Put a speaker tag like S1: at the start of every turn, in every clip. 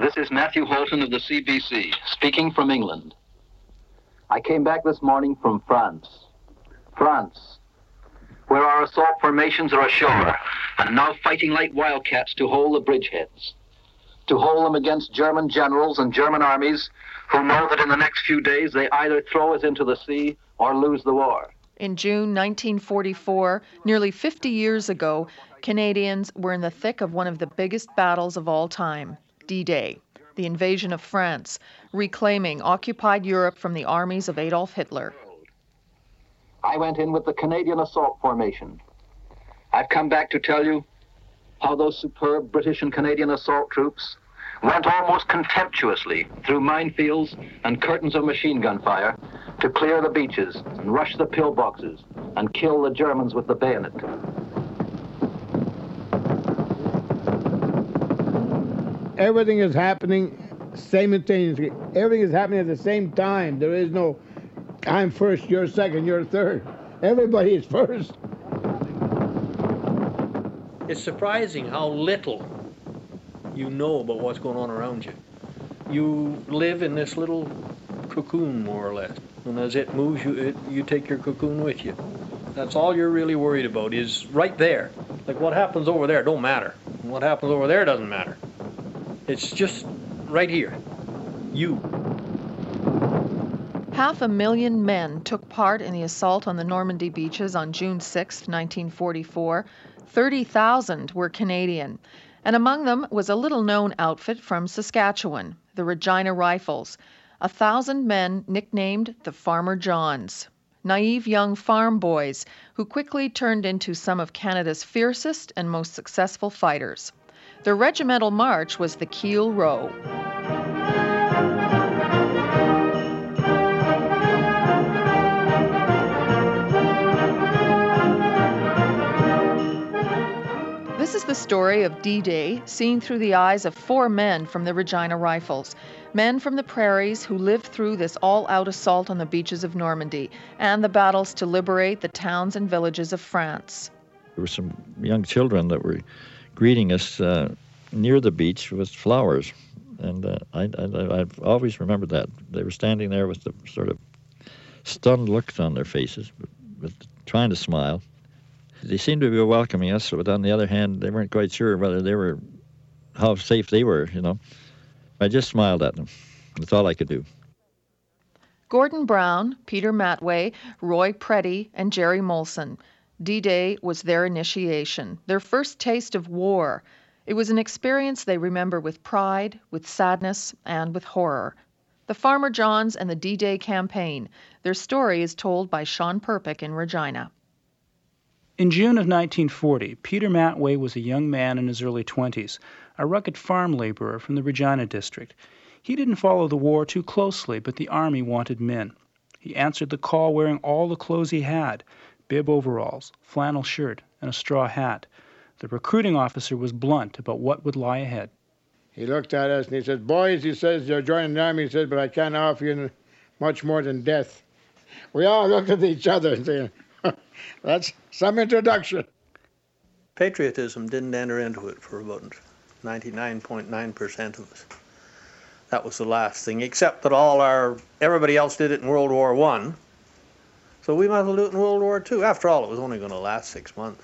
S1: This is Matthew Halton of the CBC, speaking from England. I came back this morning from France. France, where our assault formations are ashore and now fighting like wildcats to hold the bridgeheads, to hold them against German generals and German armies who know that in the next few days they either throw us into the sea or lose the war.
S2: In June 1944, nearly 50 years ago, Canadians were in the thick of one of the biggest battles of all time D Day, the invasion of France, reclaiming occupied Europe from the armies of Adolf Hitler.
S1: I went in with the Canadian Assault Formation. I've come back to tell you how those superb British and Canadian assault troops went almost contemptuously through minefields and curtains of machine gun fire to clear the beaches and rush the pillboxes and kill the Germans with the bayonet.
S3: Everything is happening simultaneously. Everything is happening at the same time. There is no, I'm first, you're second, you're third. Everybody is first.
S4: It's surprising how little you know about what's going on around you. You live in this little cocoon, more or less, and as it moves, you it, you take your cocoon with you. That's all you're really worried about is right there. Like what happens over there don't matter. What happens over there doesn't matter. It's just right here. You.
S2: Half a million men took part in the assault on the Normandy beaches on June 6, 1944. 30,000 were Canadian, and among them was a little known outfit from Saskatchewan, the Regina Rifles, a thousand men nicknamed the Farmer Johns. Naive young farm boys who quickly turned into some of Canada's fiercest and most successful fighters. Their regimental march was the Keel Row. This is the story of D Day, seen through the eyes of four men from the Regina Rifles. Men from the prairies who lived through this all out assault on the beaches of Normandy and the battles to liberate the towns and villages of France.
S5: There were some young children that were greeting us uh, near the beach with flowers. And uh, I, I, have always remembered that. They were standing there with the sort of stunned looks on their faces, but trying to smile. They seemed to be welcoming us, but on the other hand, they weren't quite sure whether they were, how safe they were, you know. I just smiled at them. That's all I could do.
S2: Gordon Brown, Peter Matway, Roy Preddy, and Jerry Molson. D Day was their initiation, their first taste of war. It was an experience they remember with pride, with sadness, and with horror. The Farmer Johns and the D Day campaign. Their story is told by Sean Prpick in Regina.
S6: In June of 1940, Peter Matway was a young man in his early 20s, a rugged farm laborer from the Regina district. He didn't follow the war too closely, but the Army wanted men. He answered the call wearing all the clothes he had bib overalls, flannel shirt, and a straw hat. The recruiting officer was blunt about what would lie ahead.
S3: He looked at us and he said, Boys, he says, you're joining the army, he says, but I can't offer you much more than death. We all looked at each other and said, That's some introduction.
S4: Patriotism didn't enter into it for about 99.9% of us. That was the last thing, except that all our everybody else did it in World War One. So we might as well do it in World War II. After all, it was only going to last six months.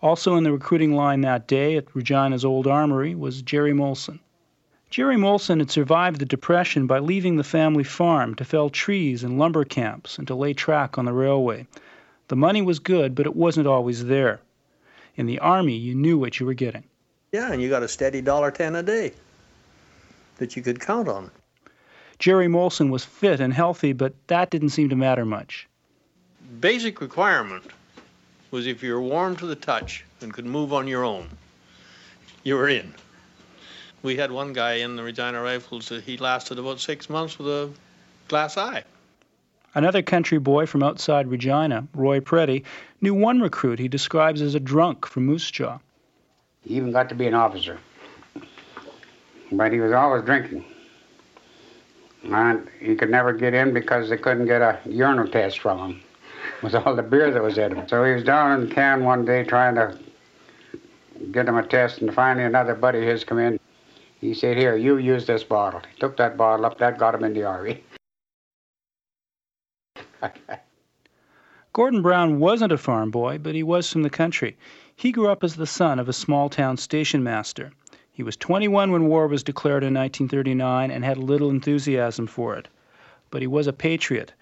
S6: Also in the recruiting line that day at Regina's old armory was Jerry Molson. Jerry Molson had survived the Depression by leaving the family farm to fell trees in lumber camps and to lay track on the railway. The money was good, but it wasn't always there. In the Army, you knew what you were getting.
S4: Yeah, and you got a steady dollar ten a day that you could count on.
S6: Jerry Molson was fit and healthy, but that didn't seem to matter much.
S4: Basic requirement was if you were warm to the touch and could move on your own, you were in. We had one guy in the Regina Rifles that he lasted about six months with a glass eye.
S6: Another country boy from outside Regina, Roy Preddy, knew one recruit he describes as a drunk from Moose Jaw.
S7: He even got to be an officer. But he was always drinking. He could never get in because they couldn't get a urinal test from him with all the beer that was in him. So he was down in Cannes one day trying to get him a test, and finally another buddy of his come in. He said, Here, you use this bottle. He took that bottle up, that got him in the army.
S6: Gordon Brown wasn't a farm boy, but he was from the country. He grew up as the son of a small town station master. He was 21 when war was declared in 1939 and had little enthusiasm for it. But he was a patriot,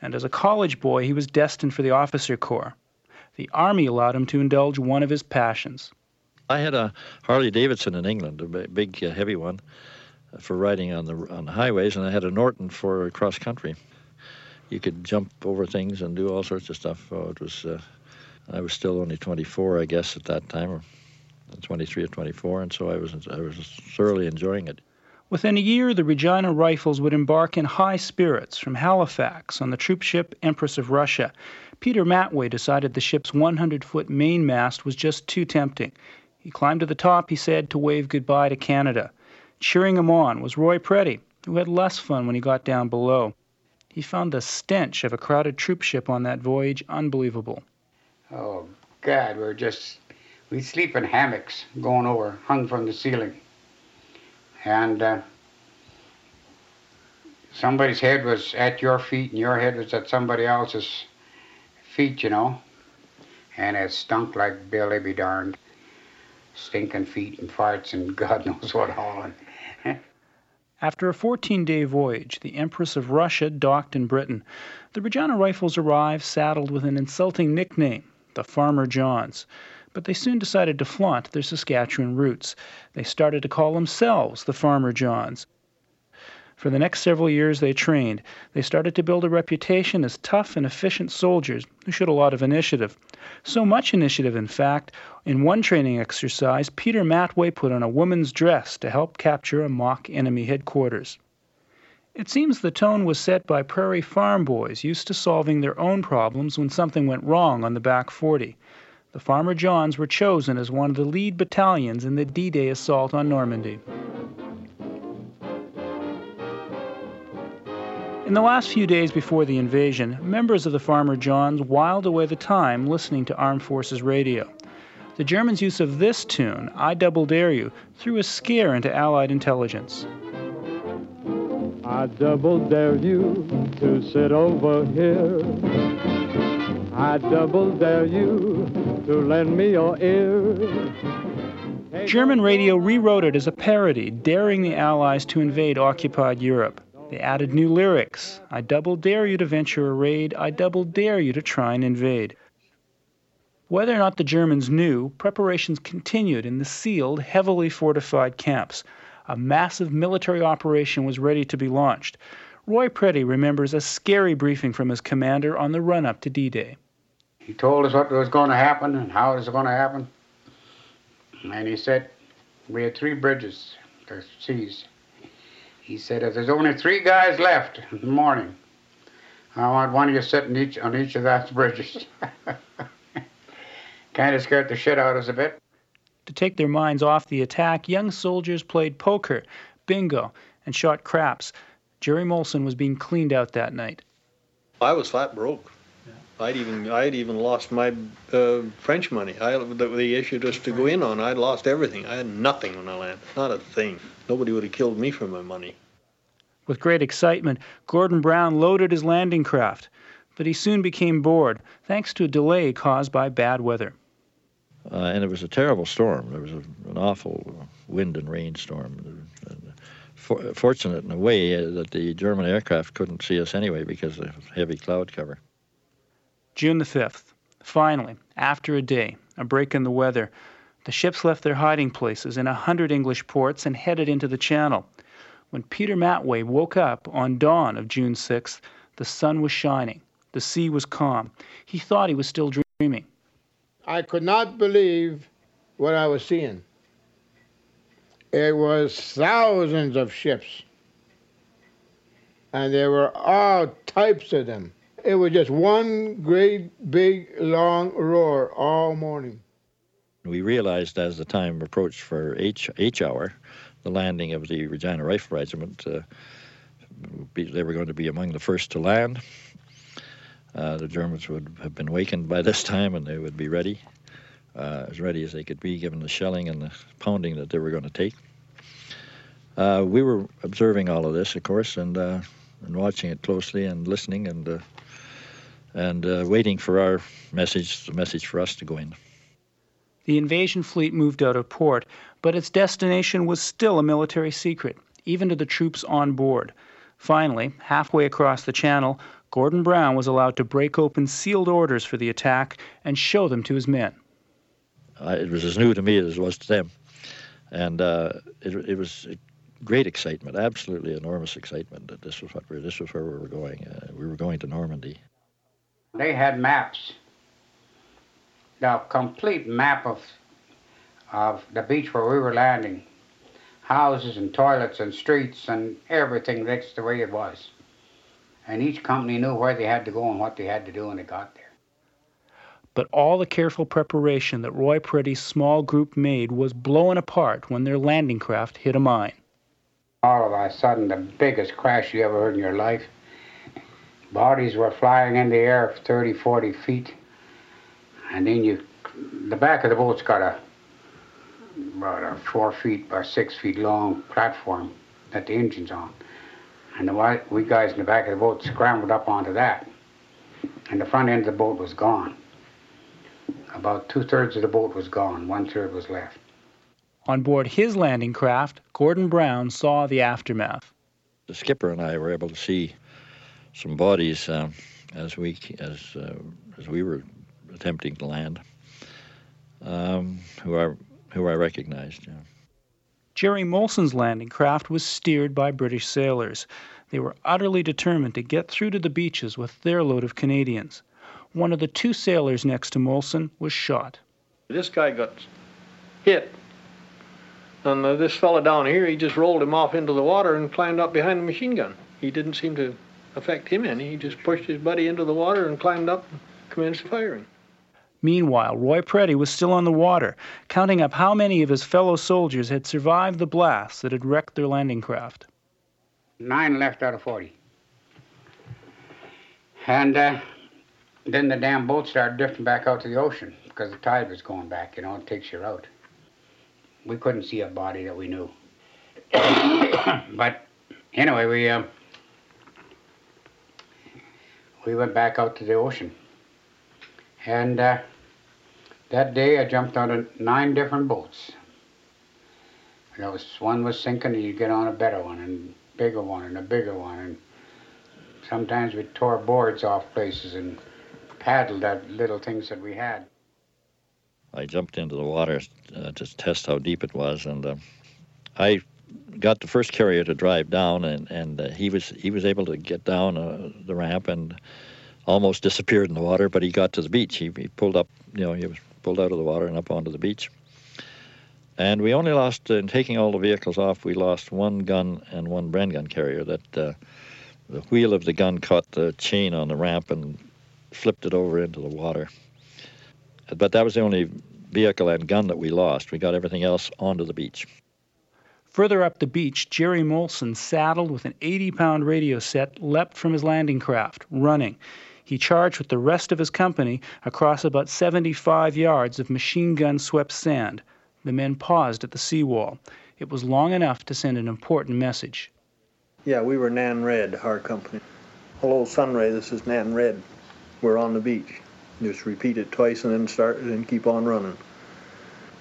S6: and as a college boy he was destined for the officer corps. The army allowed him to indulge one of his passions.
S5: I had a Harley Davidson in England, a big, uh, heavy one, uh, for riding on the on the highways, and I had a Norton for cross country. You could jump over things and do all sorts of stuff. Oh, it was. Uh, I was still only 24, I guess, at that time, 23 or 24, and so I was I was thoroughly enjoying it.
S6: Within a year, the Regina Rifles would embark in high spirits from Halifax on the troop ship Empress of Russia. Peter Matway decided the ship's 100 foot mainmast was just too tempting. He climbed to the top, he said, to wave goodbye to Canada. Cheering him on was Roy Preddy, who had less fun when he got down below. He found the stench of a crowded troop ship on that voyage unbelievable.
S7: Oh, God, we are just, we sleep in hammocks going over, hung from the ceiling. And uh, somebody's head was at your feet and your head was at somebody else's feet, you know. And it stunk like Billy be darned stinking feet and farts and God knows what all.
S6: After a 14 day voyage, the Empress of Russia docked in Britain. The Regina Rifles arrived saddled with an insulting nickname, the Farmer Johns. But they soon decided to flaunt their Saskatchewan roots. They started to call themselves the Farmer Johns. For the next several years, they trained. They started to build a reputation as tough and efficient soldiers who showed a lot of initiative. So much initiative, in fact, in one training exercise, Peter Matway put on a woman's dress to help capture a mock enemy headquarters. It seems the tone was set by prairie farm boys used to solving their own problems when something went wrong on the back 40. The Farmer Johns were chosen as one of the lead battalions in the D Day assault on Normandy. In the last few days before the invasion, members of the Farmer Johns whiled away the time listening to Armed Forces radio. The Germans' use of this tune, I Double Dare You, threw a scare into Allied intelligence.
S8: I double dare you to sit over here. I double dare you to lend me your ear.
S6: German radio rewrote it as a parody, daring the Allies to invade occupied Europe. They added new lyrics. I double dare you to venture a raid. I double dare you to try and invade. Whether or not the Germans knew, preparations continued in the sealed, heavily fortified camps. A massive military operation was ready to be launched. Roy Preddy remembers a scary briefing from his commander on the run up to D Day.
S7: He told us what was going to happen and how it was going to happen. And he said we had three bridges to seize. He said, if there's only three guys left in the morning, I want one of you sitting each on each of those bridges. kind of scared the shit out of us a bit.
S6: To take their minds off the attack, young soldiers played poker, bingo, and shot craps. Jerry Molson was being cleaned out that night.
S4: I was flat broke. I'd even I'd even lost my uh, French money. I they issued us to go in on. I'd lost everything. I had nothing when I landed, not a thing. Nobody would have killed me for my money.
S6: With great excitement, Gordon Brown loaded his landing craft, but he soon became bored, thanks to a delay caused by bad weather.
S5: Uh, and it was a terrible storm. There was a, an awful wind and rain storm. For, fortunate in a way uh, that the German aircraft couldn't see us anyway because of heavy cloud cover.
S6: June the 5th. Finally, after a day, a break in the weather, the ships left their hiding places in a hundred English ports and headed into the Channel. When Peter Matway woke up on dawn of June 6th, the sun was shining. The sea was calm. He thought he was still dreaming.
S3: I could not believe what I was seeing. It was thousands of ships, and there were all types of them it was just one great, big, long roar all morning.
S5: We realized as the time approached for H, H hour, the landing of the Regina Rifle Regiment, uh, they were going to be among the first to land. Uh, the Germans would have been wakened by this time and they would be ready, uh, as ready as they could be given the shelling and the pounding that they were going to take. Uh, we were observing all of this, of course, and uh, and watching it closely and listening and uh, and uh, waiting for our message, the message for us to go in.
S6: The invasion fleet moved out of port, but its destination was still a military secret, even to the troops on board. Finally, halfway across the channel, Gordon Brown was allowed to break open sealed orders for the attack and show them to his men.
S5: Uh, it was as new to me as it was to them, and uh, it, it was great excitement, absolutely enormous excitement that this was what we this was where we were going. Uh, we were going to Normandy.
S7: They had maps, the complete map of of the beach where we were landing, houses and toilets and streets and everything. That's the way it was. And each company knew where they had to go and what they had to do when they got there.
S6: But all the careful preparation that Roy Preddy's small group made was blown apart when their landing craft hit a mine
S7: all of a sudden the biggest crash you ever heard in your life. Bodies were flying in the air 30, 40 feet. And then you, the back of the boat's got a, about a four feet by six feet long platform that the engine's on. And the we guys in the back of the boat scrambled up onto that. And the front end of the boat was gone. About two thirds of the boat was gone, one third was left.
S6: On board his landing craft, Gordon Brown saw the aftermath.
S5: The skipper and I were able to see some bodies uh, as we as uh, as we were attempting to land, um, who I who I recognized. Yeah.
S6: Jerry Molson's landing craft was steered by British sailors. They were utterly determined to get through to the beaches with their load of Canadians. One of the two sailors next to Molson was shot.
S4: This guy got hit and uh, this fella down here, he just rolled him off into the water and climbed up behind the machine gun. He didn't seem to affect him any. He just pushed his buddy into the water and climbed up and commenced firing.
S6: Meanwhile, Roy Preddy was still on the water, counting up how many of his fellow soldiers had survived the blast that had wrecked their landing craft.
S7: Nine left out of 40. And uh, then the damn boat started drifting back out to the ocean because the tide was going back, you know, it takes you out we couldn't see a body that we knew. but anyway, we uh, we went back out to the ocean, and uh, that day I jumped on nine different boats. There was one was sinking, and you get on a better one, and bigger one, and a bigger one, and sometimes we tore boards off places and paddled at little things that we had.
S5: I jumped into the water uh, to test how deep it was, and uh, I got the first carrier to drive down, and and uh, he was he was able to get down uh, the ramp and almost disappeared in the water, but he got to the beach. He, he pulled up, you know, he was pulled out of the water and up onto the beach. And we only lost, in taking all the vehicles off, we lost one gun and one Bren gun carrier. That uh, the wheel of the gun caught the chain on the ramp and flipped it over into the water but that was the only vehicle and gun that we lost. We got everything else onto the beach.
S6: Further up the beach, Jerry Molson, saddled with an 80 pound radio set, leapt from his landing craft, running. He charged with the rest of his company across about 75 yards of machine gun swept sand. The men paused at the seawall. It was long enough to send an important message.
S9: Yeah, we were Nan Red, our company. Hello, Sunray, this is Nan Red. We're on the beach. Just repeat it twice and then start and keep on running.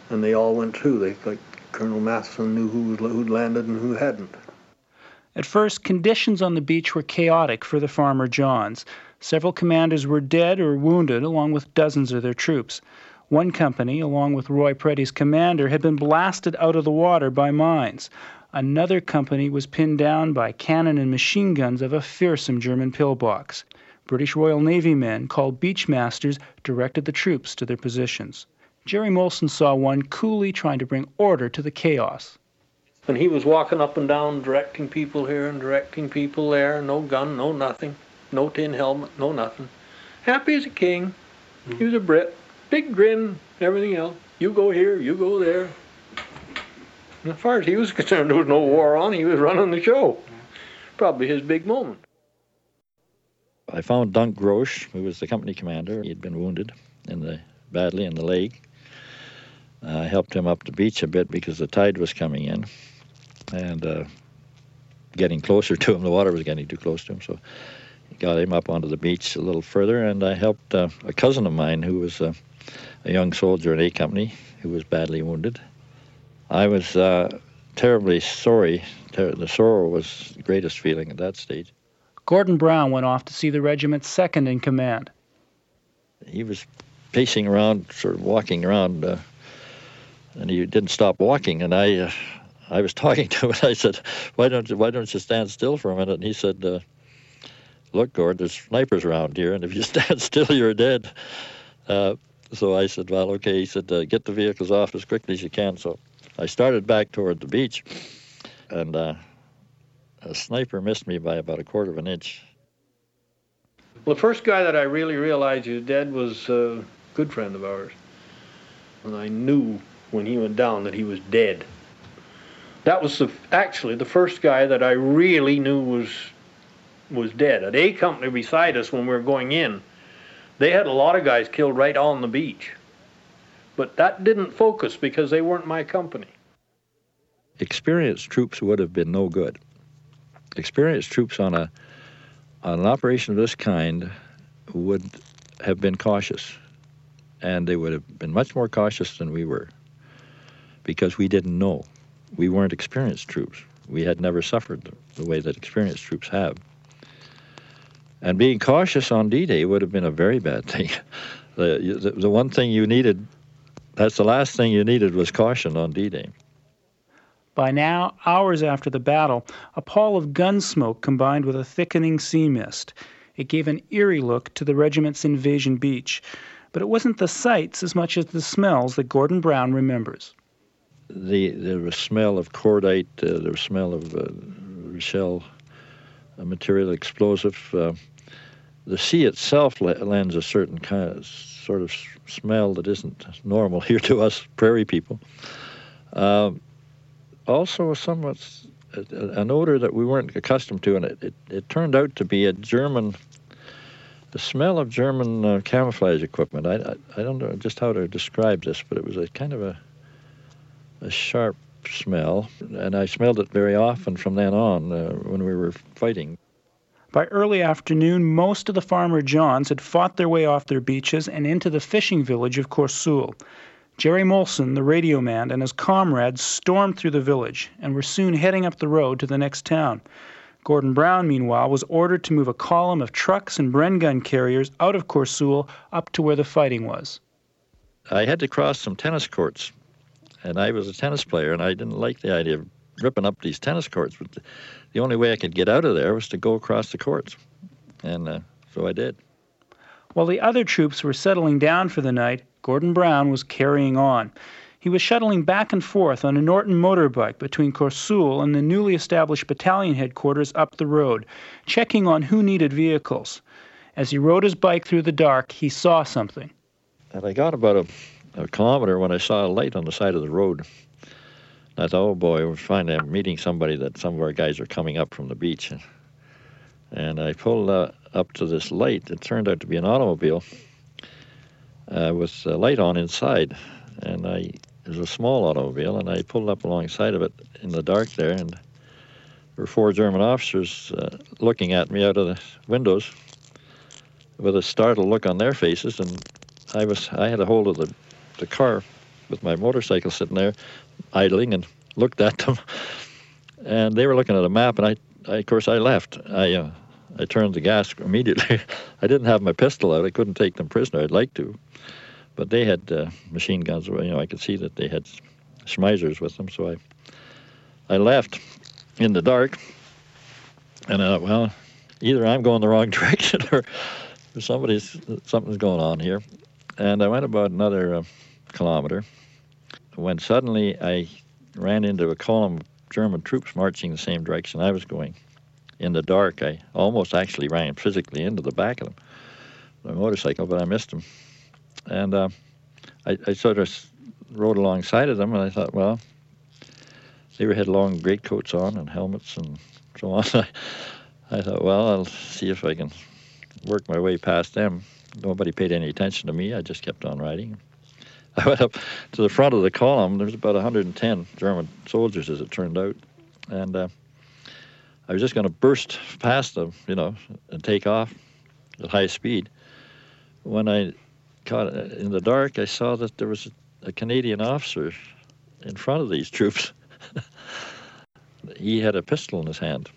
S9: And they all went through. They like Colonel Matheson knew who who'd landed and who hadn't.
S6: At first, conditions on the beach were chaotic for the Farmer Johns. Several commanders were dead or wounded, along with dozens of their troops. One company, along with Roy Preddy's commander, had been blasted out of the water by mines. Another company was pinned down by cannon and machine guns of a fearsome German pillbox. British Royal Navy men, called beachmasters, directed the troops to their positions. Jerry Molson saw one coolly trying to bring order to the chaos.
S4: And he was walking up and down, directing people here and directing people there. No gun, no nothing. No tin helmet, no nothing. Happy as a king. Mm-hmm. He was a Brit. Big grin, everything else. You go here, you go there. And as far as he was concerned, there was no war on. He was running the show. Probably his big moment.
S5: I found Dunk Grosh, who was the company commander. He had been wounded in the badly in the leg. I helped him up the beach a bit because the tide was coming in. and uh, getting closer to him. The water was getting too close to him, so got him up onto the beach a little further, and I helped uh, a cousin of mine who was uh, a young soldier in A Company who was badly wounded. I was uh, terribly sorry. Ter- the sorrow was the greatest feeling at that stage.
S6: Gordon Brown went off to see the regiment's second in command.
S5: He was pacing around, sort of walking around, uh, and he didn't stop walking. And I, uh, I was talking to him, and I said, "Why don't you, Why don't you stand still for a minute?" And he said, uh, "Look, Gord, there's snipers around here, and if you stand still, you're dead." Uh, so I said, "Well, okay." He said, uh, "Get the vehicles off as quickly as you can." So I started back toward the beach, and uh, a sniper missed me by about a quarter of an inch.
S4: Well, the first guy that I really realized was dead was a good friend of ours. And I knew when he went down that he was dead. That was the, actually the first guy that I really knew was was dead. At A Company beside us when we were going in, they had a lot of guys killed right on the beach. But that didn't focus because they weren't my company.
S5: Experienced troops would have been no good. Experienced troops on a on an operation of this kind would have been cautious, and they would have been much more cautious than we were, because we didn't know. We weren't experienced troops. We had never suffered the, way that experienced troops have. And being cautious on D-Day would have been a very bad thing. the, the, the one thing you needed, that's the last thing you needed was caution on D-Day.
S6: By now, hours after the battle, a pall of gun smoke combined with a thickening sea mist. It gave an eerie look to the regiment's invasion beach, but it wasn't the sights as much as the smells that Gordon Brown remembers.
S5: The smell of cordite, uh, was smell of uh, shell uh, material, explosive. Uh, the sea itself lends a certain kind of sort of smell that isn't normal here to us prairie people. Uh, also somewhat an odor that we weren't accustomed to, and it, it, it turned out to be a German, the smell of German uh, camouflage equipment. I, I, I don't know just how to describe this, but it was a kind of a a sharp smell, and I smelled it very often from then on uh, when we were fighting.
S6: By early afternoon, most of the farmer Johns had fought their way off their beaches and into the fishing village of Courseulles. Jerry Molson, the radio man, and his comrades stormed through the village and were soon heading up the road to the next town. Gordon Brown, meanwhile, was ordered to move a column of trucks and Bren gun carriers out of Courseulles up to where the fighting was.
S5: I had to cross some tennis courts, and I was a tennis player, and I didn't like the idea of ripping up these tennis courts. But the only way I could get out of there was to go across the courts, and uh, so I did.
S6: While the other troops were settling down for the night, Gordon Brown was carrying on. He was shuttling back and forth on a Norton motorbike between Courseulles and the newly established battalion headquarters up the road, checking on who needed vehicles. As he rode his bike through the dark, he saw something.
S5: And I got about a, a kilometer when I saw a light on the side of the road. And I thought, oh boy, we're finally meeting somebody that some of our guys are coming up from the beach. And I pulled uh, up to this light. It turned out to be an automobile uh, with a light on inside, and I it was a small automobile, and I pulled up alongside of it in the dark there, and there were four German officers uh, looking at me out of the windows with a startled look on their faces, and I was I had a hold of the the car with my motorcycle sitting there idling and looked at them, and they were looking at a map, and I, I of course I left. I uh, I turned the gas immediately. I didn't have my pistol out. I couldn't take them prisoner. I'd like to, but they had uh, machine guns. You know, I could see that they had Schmeissers with them. So I, I left in the dark, and I thought, well, either I'm going the wrong direction or, or somebody's something's going on here. And I went about another uh, kilometer when suddenly I ran into a column of German troops marching the same direction I was going in the dark. I almost actually ran physically into the back of them, my motorcycle, but I missed them. And uh, I, I, sort of rode alongside of them, and I thought, well, they were had long greatcoats on and helmets and so on. I thought, well, I'll see if I can work my way past them. Nobody paid any attention to me. I just kept on riding. I went up to the front of the column. There's about 110 German soldiers, as it turned out, and uh, I was just going to burst past them, you know, and take off at high speed. When I caught in the dark, I saw that there was a, a Canadian officer in front of these troops. he had a pistol in his hand.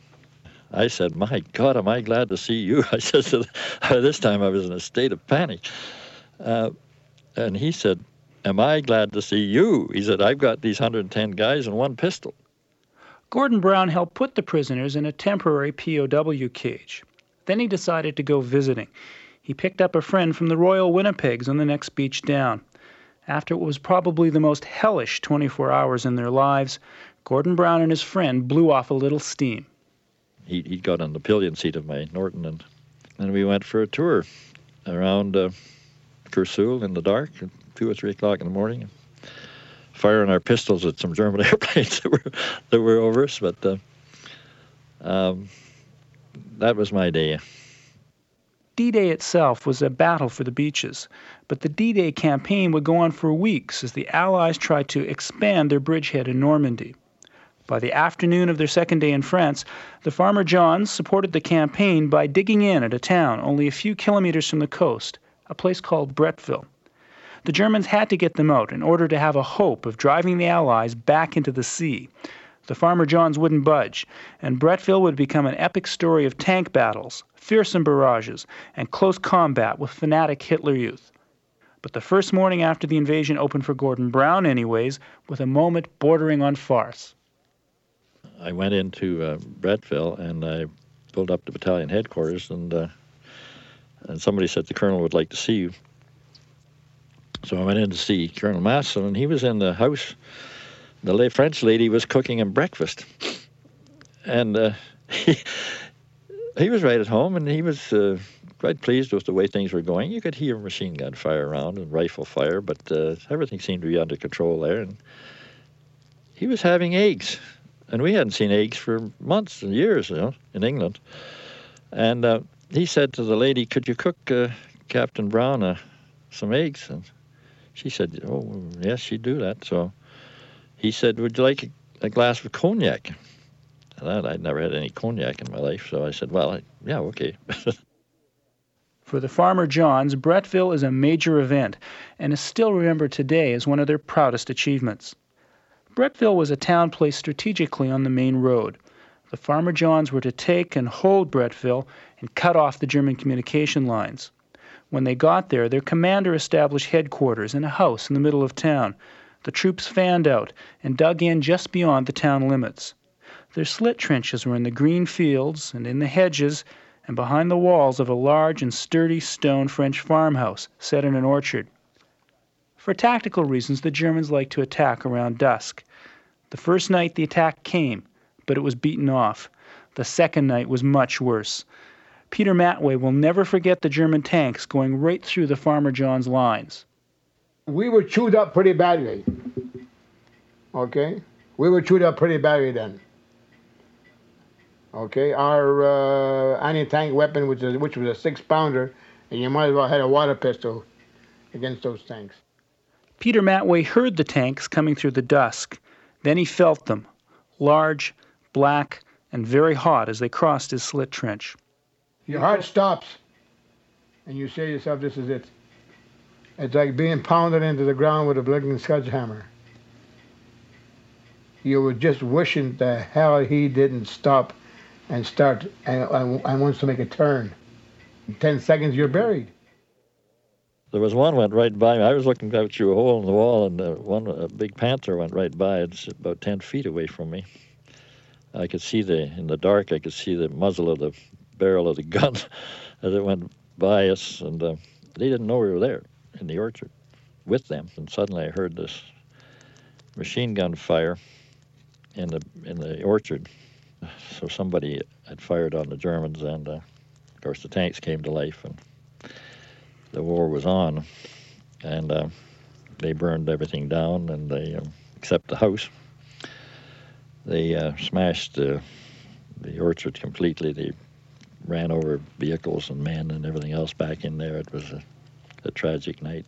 S5: I said, "My God, am I glad to see you!" I said, this time I was in a state of panic, uh, and he said, "Am I glad to see you?" He said, "I've got these 110 guys and one pistol."
S6: Gordon Brown helped put the prisoners in a temporary POW cage. Then he decided to go visiting. He picked up a friend from the Royal Winnipegs on the next beach down. After what was probably the most hellish 24 hours in their lives, Gordon Brown and his friend blew off a little steam.
S5: He, he got on the pillion seat of my Norton, and, and we went for a tour around uh, in the dark 2 or 3 o'clock in the morning, firing our pistols at some German airplanes that were, that were over us. But uh, um, that was my day.
S6: D Day itself was a battle for the beaches, but the D Day campaign would go on for weeks as the Allies tried to expand their bridgehead in Normandy. By the afternoon of their second day in France, the Farmer Johns supported the campaign by digging in at a town only a few kilometers from the coast, a place called Bretteville. The Germans had to get them out in order to have a hope of driving the Allies back into the sea. The Farmer Johns wouldn't budge, and Bretteville would become an epic story of tank battles, fearsome barrages, and close combat with fanatic Hitler Youth. But the first morning after the invasion opened for Gordon Brown, anyways, with a moment bordering on farce.
S5: I went into uh, and I pulled up to battalion headquarters, and uh, and somebody said the colonel would like to see you. So I went in to see Colonel Matheson, and he was in the house the French lady was cooking him breakfast, and uh, he he was right at home, and he was uh, quite pleased with the way things were going. You could hear machine gun fire around and rifle fire, but uh, everything seemed to be under control there. And he was having eggs, and we hadn't seen eggs for months and years, you know, in England. And uh, he said to the lady, "Could you cook uh, Captain Brown uh, some eggs?" And she said, "Oh, yes, she'd do that." So he said, Would you like a, a glass of cognac? And I'd never had any cognac in my life, so I said, Well, yeah, okay.
S6: For the Farmer Johns, Bretteville is a major event and is still remembered today as one of their proudest achievements. Bretteville was a town placed strategically on the main road. The Farmer Johns were to take and hold Bretteville and cut off the German communication lines. When they got there, their commander established headquarters in a house in the middle of town, the troops fanned out and dug in just beyond the town limits. Their slit trenches were in the green fields and in the hedges and behind the walls of a large and sturdy stone French farmhouse set in an orchard. For tactical reasons, the Germans liked to attack around dusk. The first night the attack came, but it was beaten off. The second night was much worse. Peter Matway will never forget the German tanks going right through the Farmer John's lines
S3: we were chewed up pretty badly. Okay? We were chewed up pretty badly then. Okay? Our uh, anti tank weapon, which, is, which was a six pounder, and you might as well had a water pistol against those tanks.
S6: Peter Matway heard the tanks coming through the dusk. Then he felt them, large, black, and very hot as they crossed his slit trench.
S3: Your heart stops, and you say to yourself, This is it. It's like being pounded into the ground with a blinking sledgehammer. You were just wishing the hell he didn't stop and start and, and, and wants to make a turn. In 10 seconds, you're buried.
S5: There was one went right by me. I was looking out through a hole in the wall, and uh, one a big panther went right by. It's about 10 feet away from me. I could see the in the dark. I could see the muzzle of the barrel of the gun as it went by us, and uh, they didn't know we were there in the orchard with them, and suddenly I heard this machine gun fire in the in the orchard. So somebody had fired on the Germans, and uh, of course the tanks came to life, and the war was on, and uh, they burned everything down, and they um, except the house. They uh, smashed the orchard completely. They ran over vehicles and men and everything else back in there. It was a a tragic night.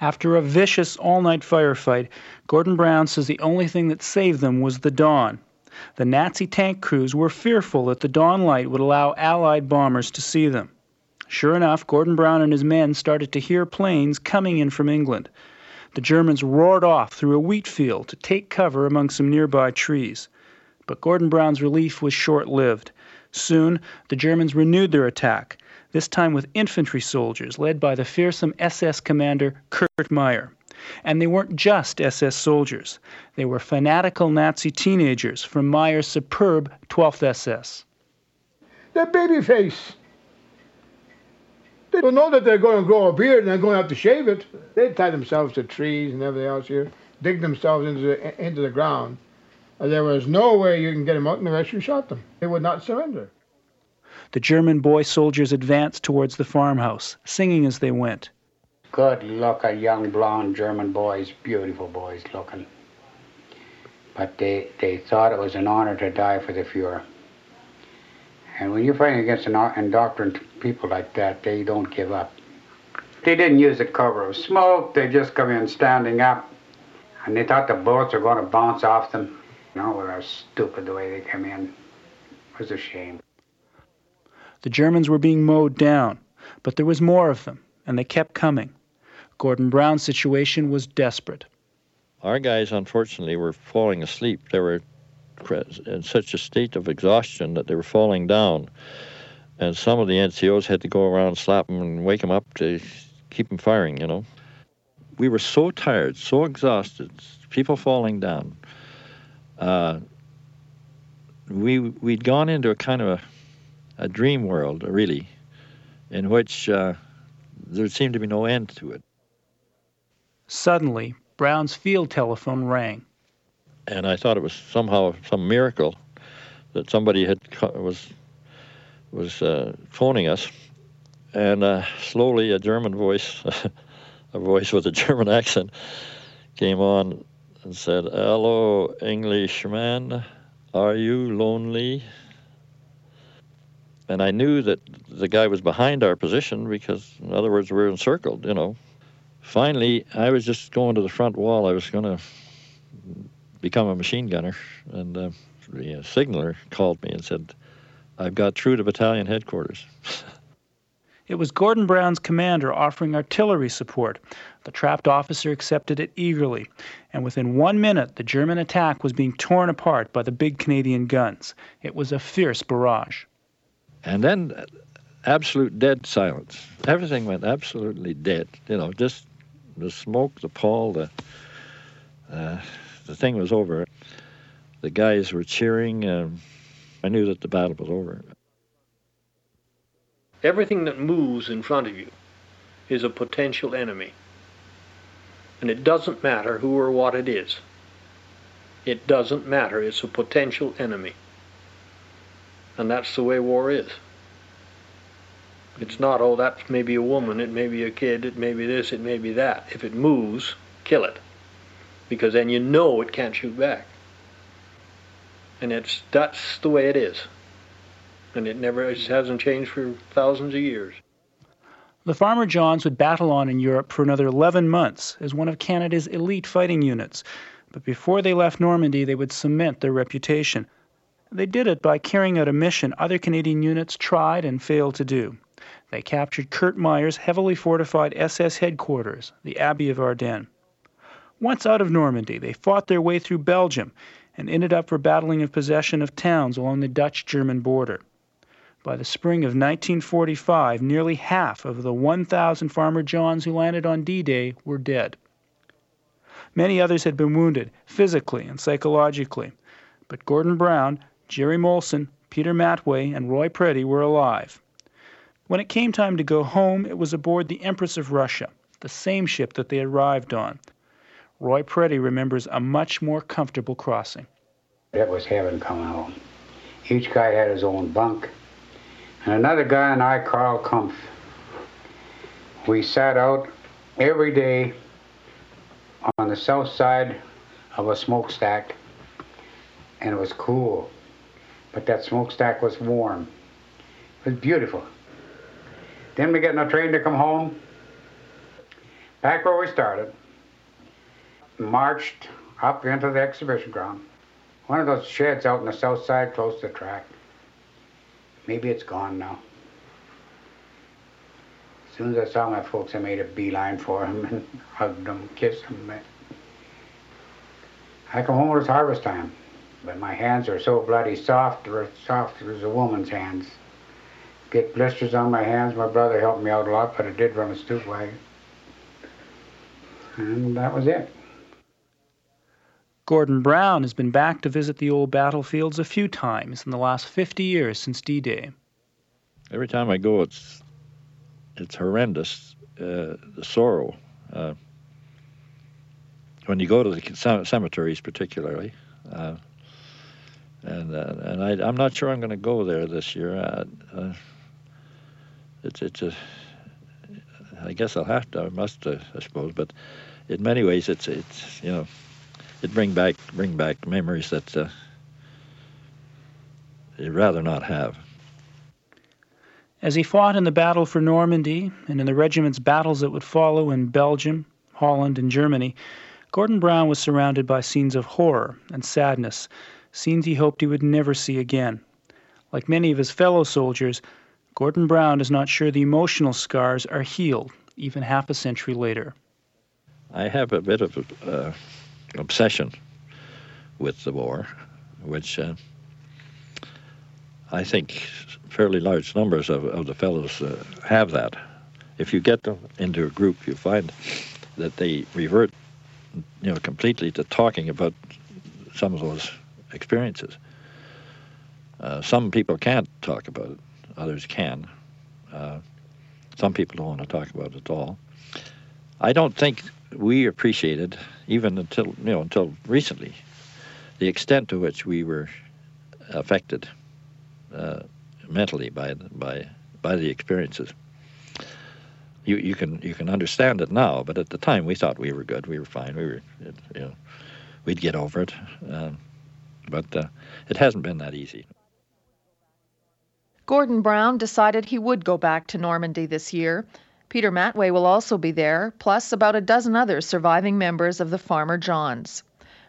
S6: After a vicious all night firefight, Gordon Brown says the only thing that saved them was the dawn. The Nazi tank crews were fearful that the dawn light would allow Allied bombers to see them. Sure enough, Gordon Brown and his men started to hear planes coming in from England. The Germans roared off through a wheat field to take cover among some nearby trees. But Gordon Brown's relief was short lived. Soon, the Germans renewed their attack, this time with infantry soldiers led by the fearsome SS commander Kurt Meyer. And they weren't just SS soldiers, they were fanatical Nazi teenagers from Meyer's superb 12th SS.
S3: They're baby face. They don't know that they're going to grow a beard and they're going to have to shave it. They tie themselves to trees and everything else here, dig themselves into the, into the ground. And there was no way you can get them out and unless you shot them. They would not surrender.
S6: The German boy soldiers advanced towards the farmhouse, singing as they went.
S7: Good look at young blonde German boys, beautiful boys looking. But they, they thought it was an honor to die for the Fuhrer. And when you're fighting against an indoctrined people like that, they don't give up. They didn't use the cover of smoke, they just come in standing up. And they thought the bullets were going to bounce off them. You know, they were stupid the way they came in. It was a shame.
S6: The Germans were being mowed down, but there was more of them, and they kept coming. Gordon Brown's situation was desperate.
S5: Our guys, unfortunately, were falling asleep. They were in such a state of exhaustion that they were falling down. And some of the NCOs had to go around, slap them, and wake them up to keep them firing, you know. We were so tired, so exhausted, people falling down. Uh, we, we'd gone into a kind of a, a dream world, really, in which uh, there seemed to be no end to it.
S6: Suddenly, Brown's field telephone rang.
S5: And I thought it was somehow some miracle that somebody had was was uh, phoning us, and uh, slowly a German voice, a voice with a German accent, came on and said, "Hello, Englishman, are you lonely?" And I knew that the guy was behind our position because, in other words, we were encircled, you know. Finally, I was just going to the front wall. I was going to become a machine gunner. And uh, the signaler called me and said, I've got through to battalion headquarters.
S6: it was Gordon Brown's commander offering artillery support. The trapped officer accepted it eagerly, and within one minute the German attack was being torn apart by the big Canadian guns. It was a fierce barrage.
S5: And then uh, absolute dead silence. Everything went absolutely dead. You know, just the smoke, the pall, the uh, the thing was over. The guys were cheering. Um, I knew that the battle was over.
S4: Everything that moves in front of you is a potential enemy. And it doesn't matter who or what it is. It doesn't matter. It's a potential enemy. And that's the way war is. It's not, oh, that may be a woman, it may be a kid, it may be this, it may be that. If it moves, kill it because then you know it can't shoot back. And it's that's the way it is. And it never it hasn't changed for thousands of years.
S6: The Farmer Johns would battle on in Europe for another 11 months as one of Canada's elite fighting units. But before they left Normandy, they would cement their reputation. They did it by carrying out a mission other Canadian units tried and failed to do. They captured Kurt Meyer's heavily fortified SS headquarters, the Abbey of Ardennes. Once out of Normandy, they fought their way through Belgium and ended up for battling of possession of towns along the Dutch German border. By the spring of 1945, nearly half of the 1,000 Farmer Johns who landed on D Day were dead. Many others had been wounded, physically and psychologically, but Gordon Brown, Jerry Molson, Peter Matway, and Roy Preddy were alive. When it came time to go home, it was aboard the Empress of Russia, the same ship that they arrived on, Roy Preddy remembers a much more comfortable crossing.
S7: It was heaven coming home. Each guy had his own bunk. And another guy and I, Carl Kumpf, we sat out every day on the south side of a smokestack, and it was cool. But that smokestack was warm. It was beautiful. Then we get in a train to come home, back where we started marched up into the exhibition ground. one of those sheds out on the south side close to the track. Maybe it's gone now. As soon as I saw my folks, I made a beeline for them and hugged them, kissed them. I come home, it was harvest time, but my hands are so bloody soft, soft as a woman's hands. Get blisters on my hands. My brother helped me out a lot, but I did run a stoop wagon. And that was it.
S6: Gordon Brown has been back to visit the old battlefields a few times in the last 50 years since D-Day.
S5: Every time I go, it's it's horrendous. Uh, the sorrow. Uh, when you go to the cemeteries, particularly, uh, and uh, and I, am not sure I'm going to go there this year. Uh, uh, it's it's a. I guess I'll have to. I must, I suppose. But in many ways, it's it's you know, it bring back bring back memories that you'd rather not have.
S6: As he fought in the battle for Normandy and in the regiment's battles that would follow in Belgium, Holland, and Germany, Gordon Brown was surrounded by scenes of horror and sadness, scenes he hoped he would never see again. Like many of his fellow soldiers, Gordon Brown is not sure the emotional scars are healed, even half a century later.
S5: I have a bit of an uh, obsession with the war, which uh, I think fairly large numbers of, of the fellows uh, have that. If you get them into a group, you find that they revert, you know, completely to talking about some of those experiences. Uh, some people can't talk about it; others can. Uh, some people don't want to talk about it at all. I don't think we appreciated, even until you know until recently, the extent to which we were affected uh, mentally by by by the experiences. You you can you can understand it now, but at the time we thought we were good, we were fine, we were you know we'd get over it, um, but uh, it hasn't been that easy.
S2: Gordon Brown decided he would go back to Normandy this year. Peter Matway will also be there, plus about a dozen other surviving members of the Farmer Johns.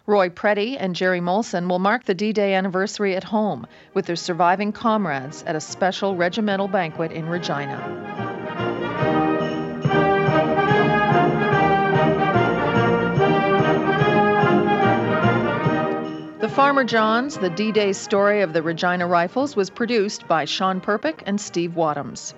S2: Roy Preddy and Jerry Molson will mark the D Day anniversary at home with their surviving comrades at a special regimental banquet in Regina. The Farmer Johns, the D Day story of the Regina Rifles, was produced by Sean Prpick and Steve Wadhams.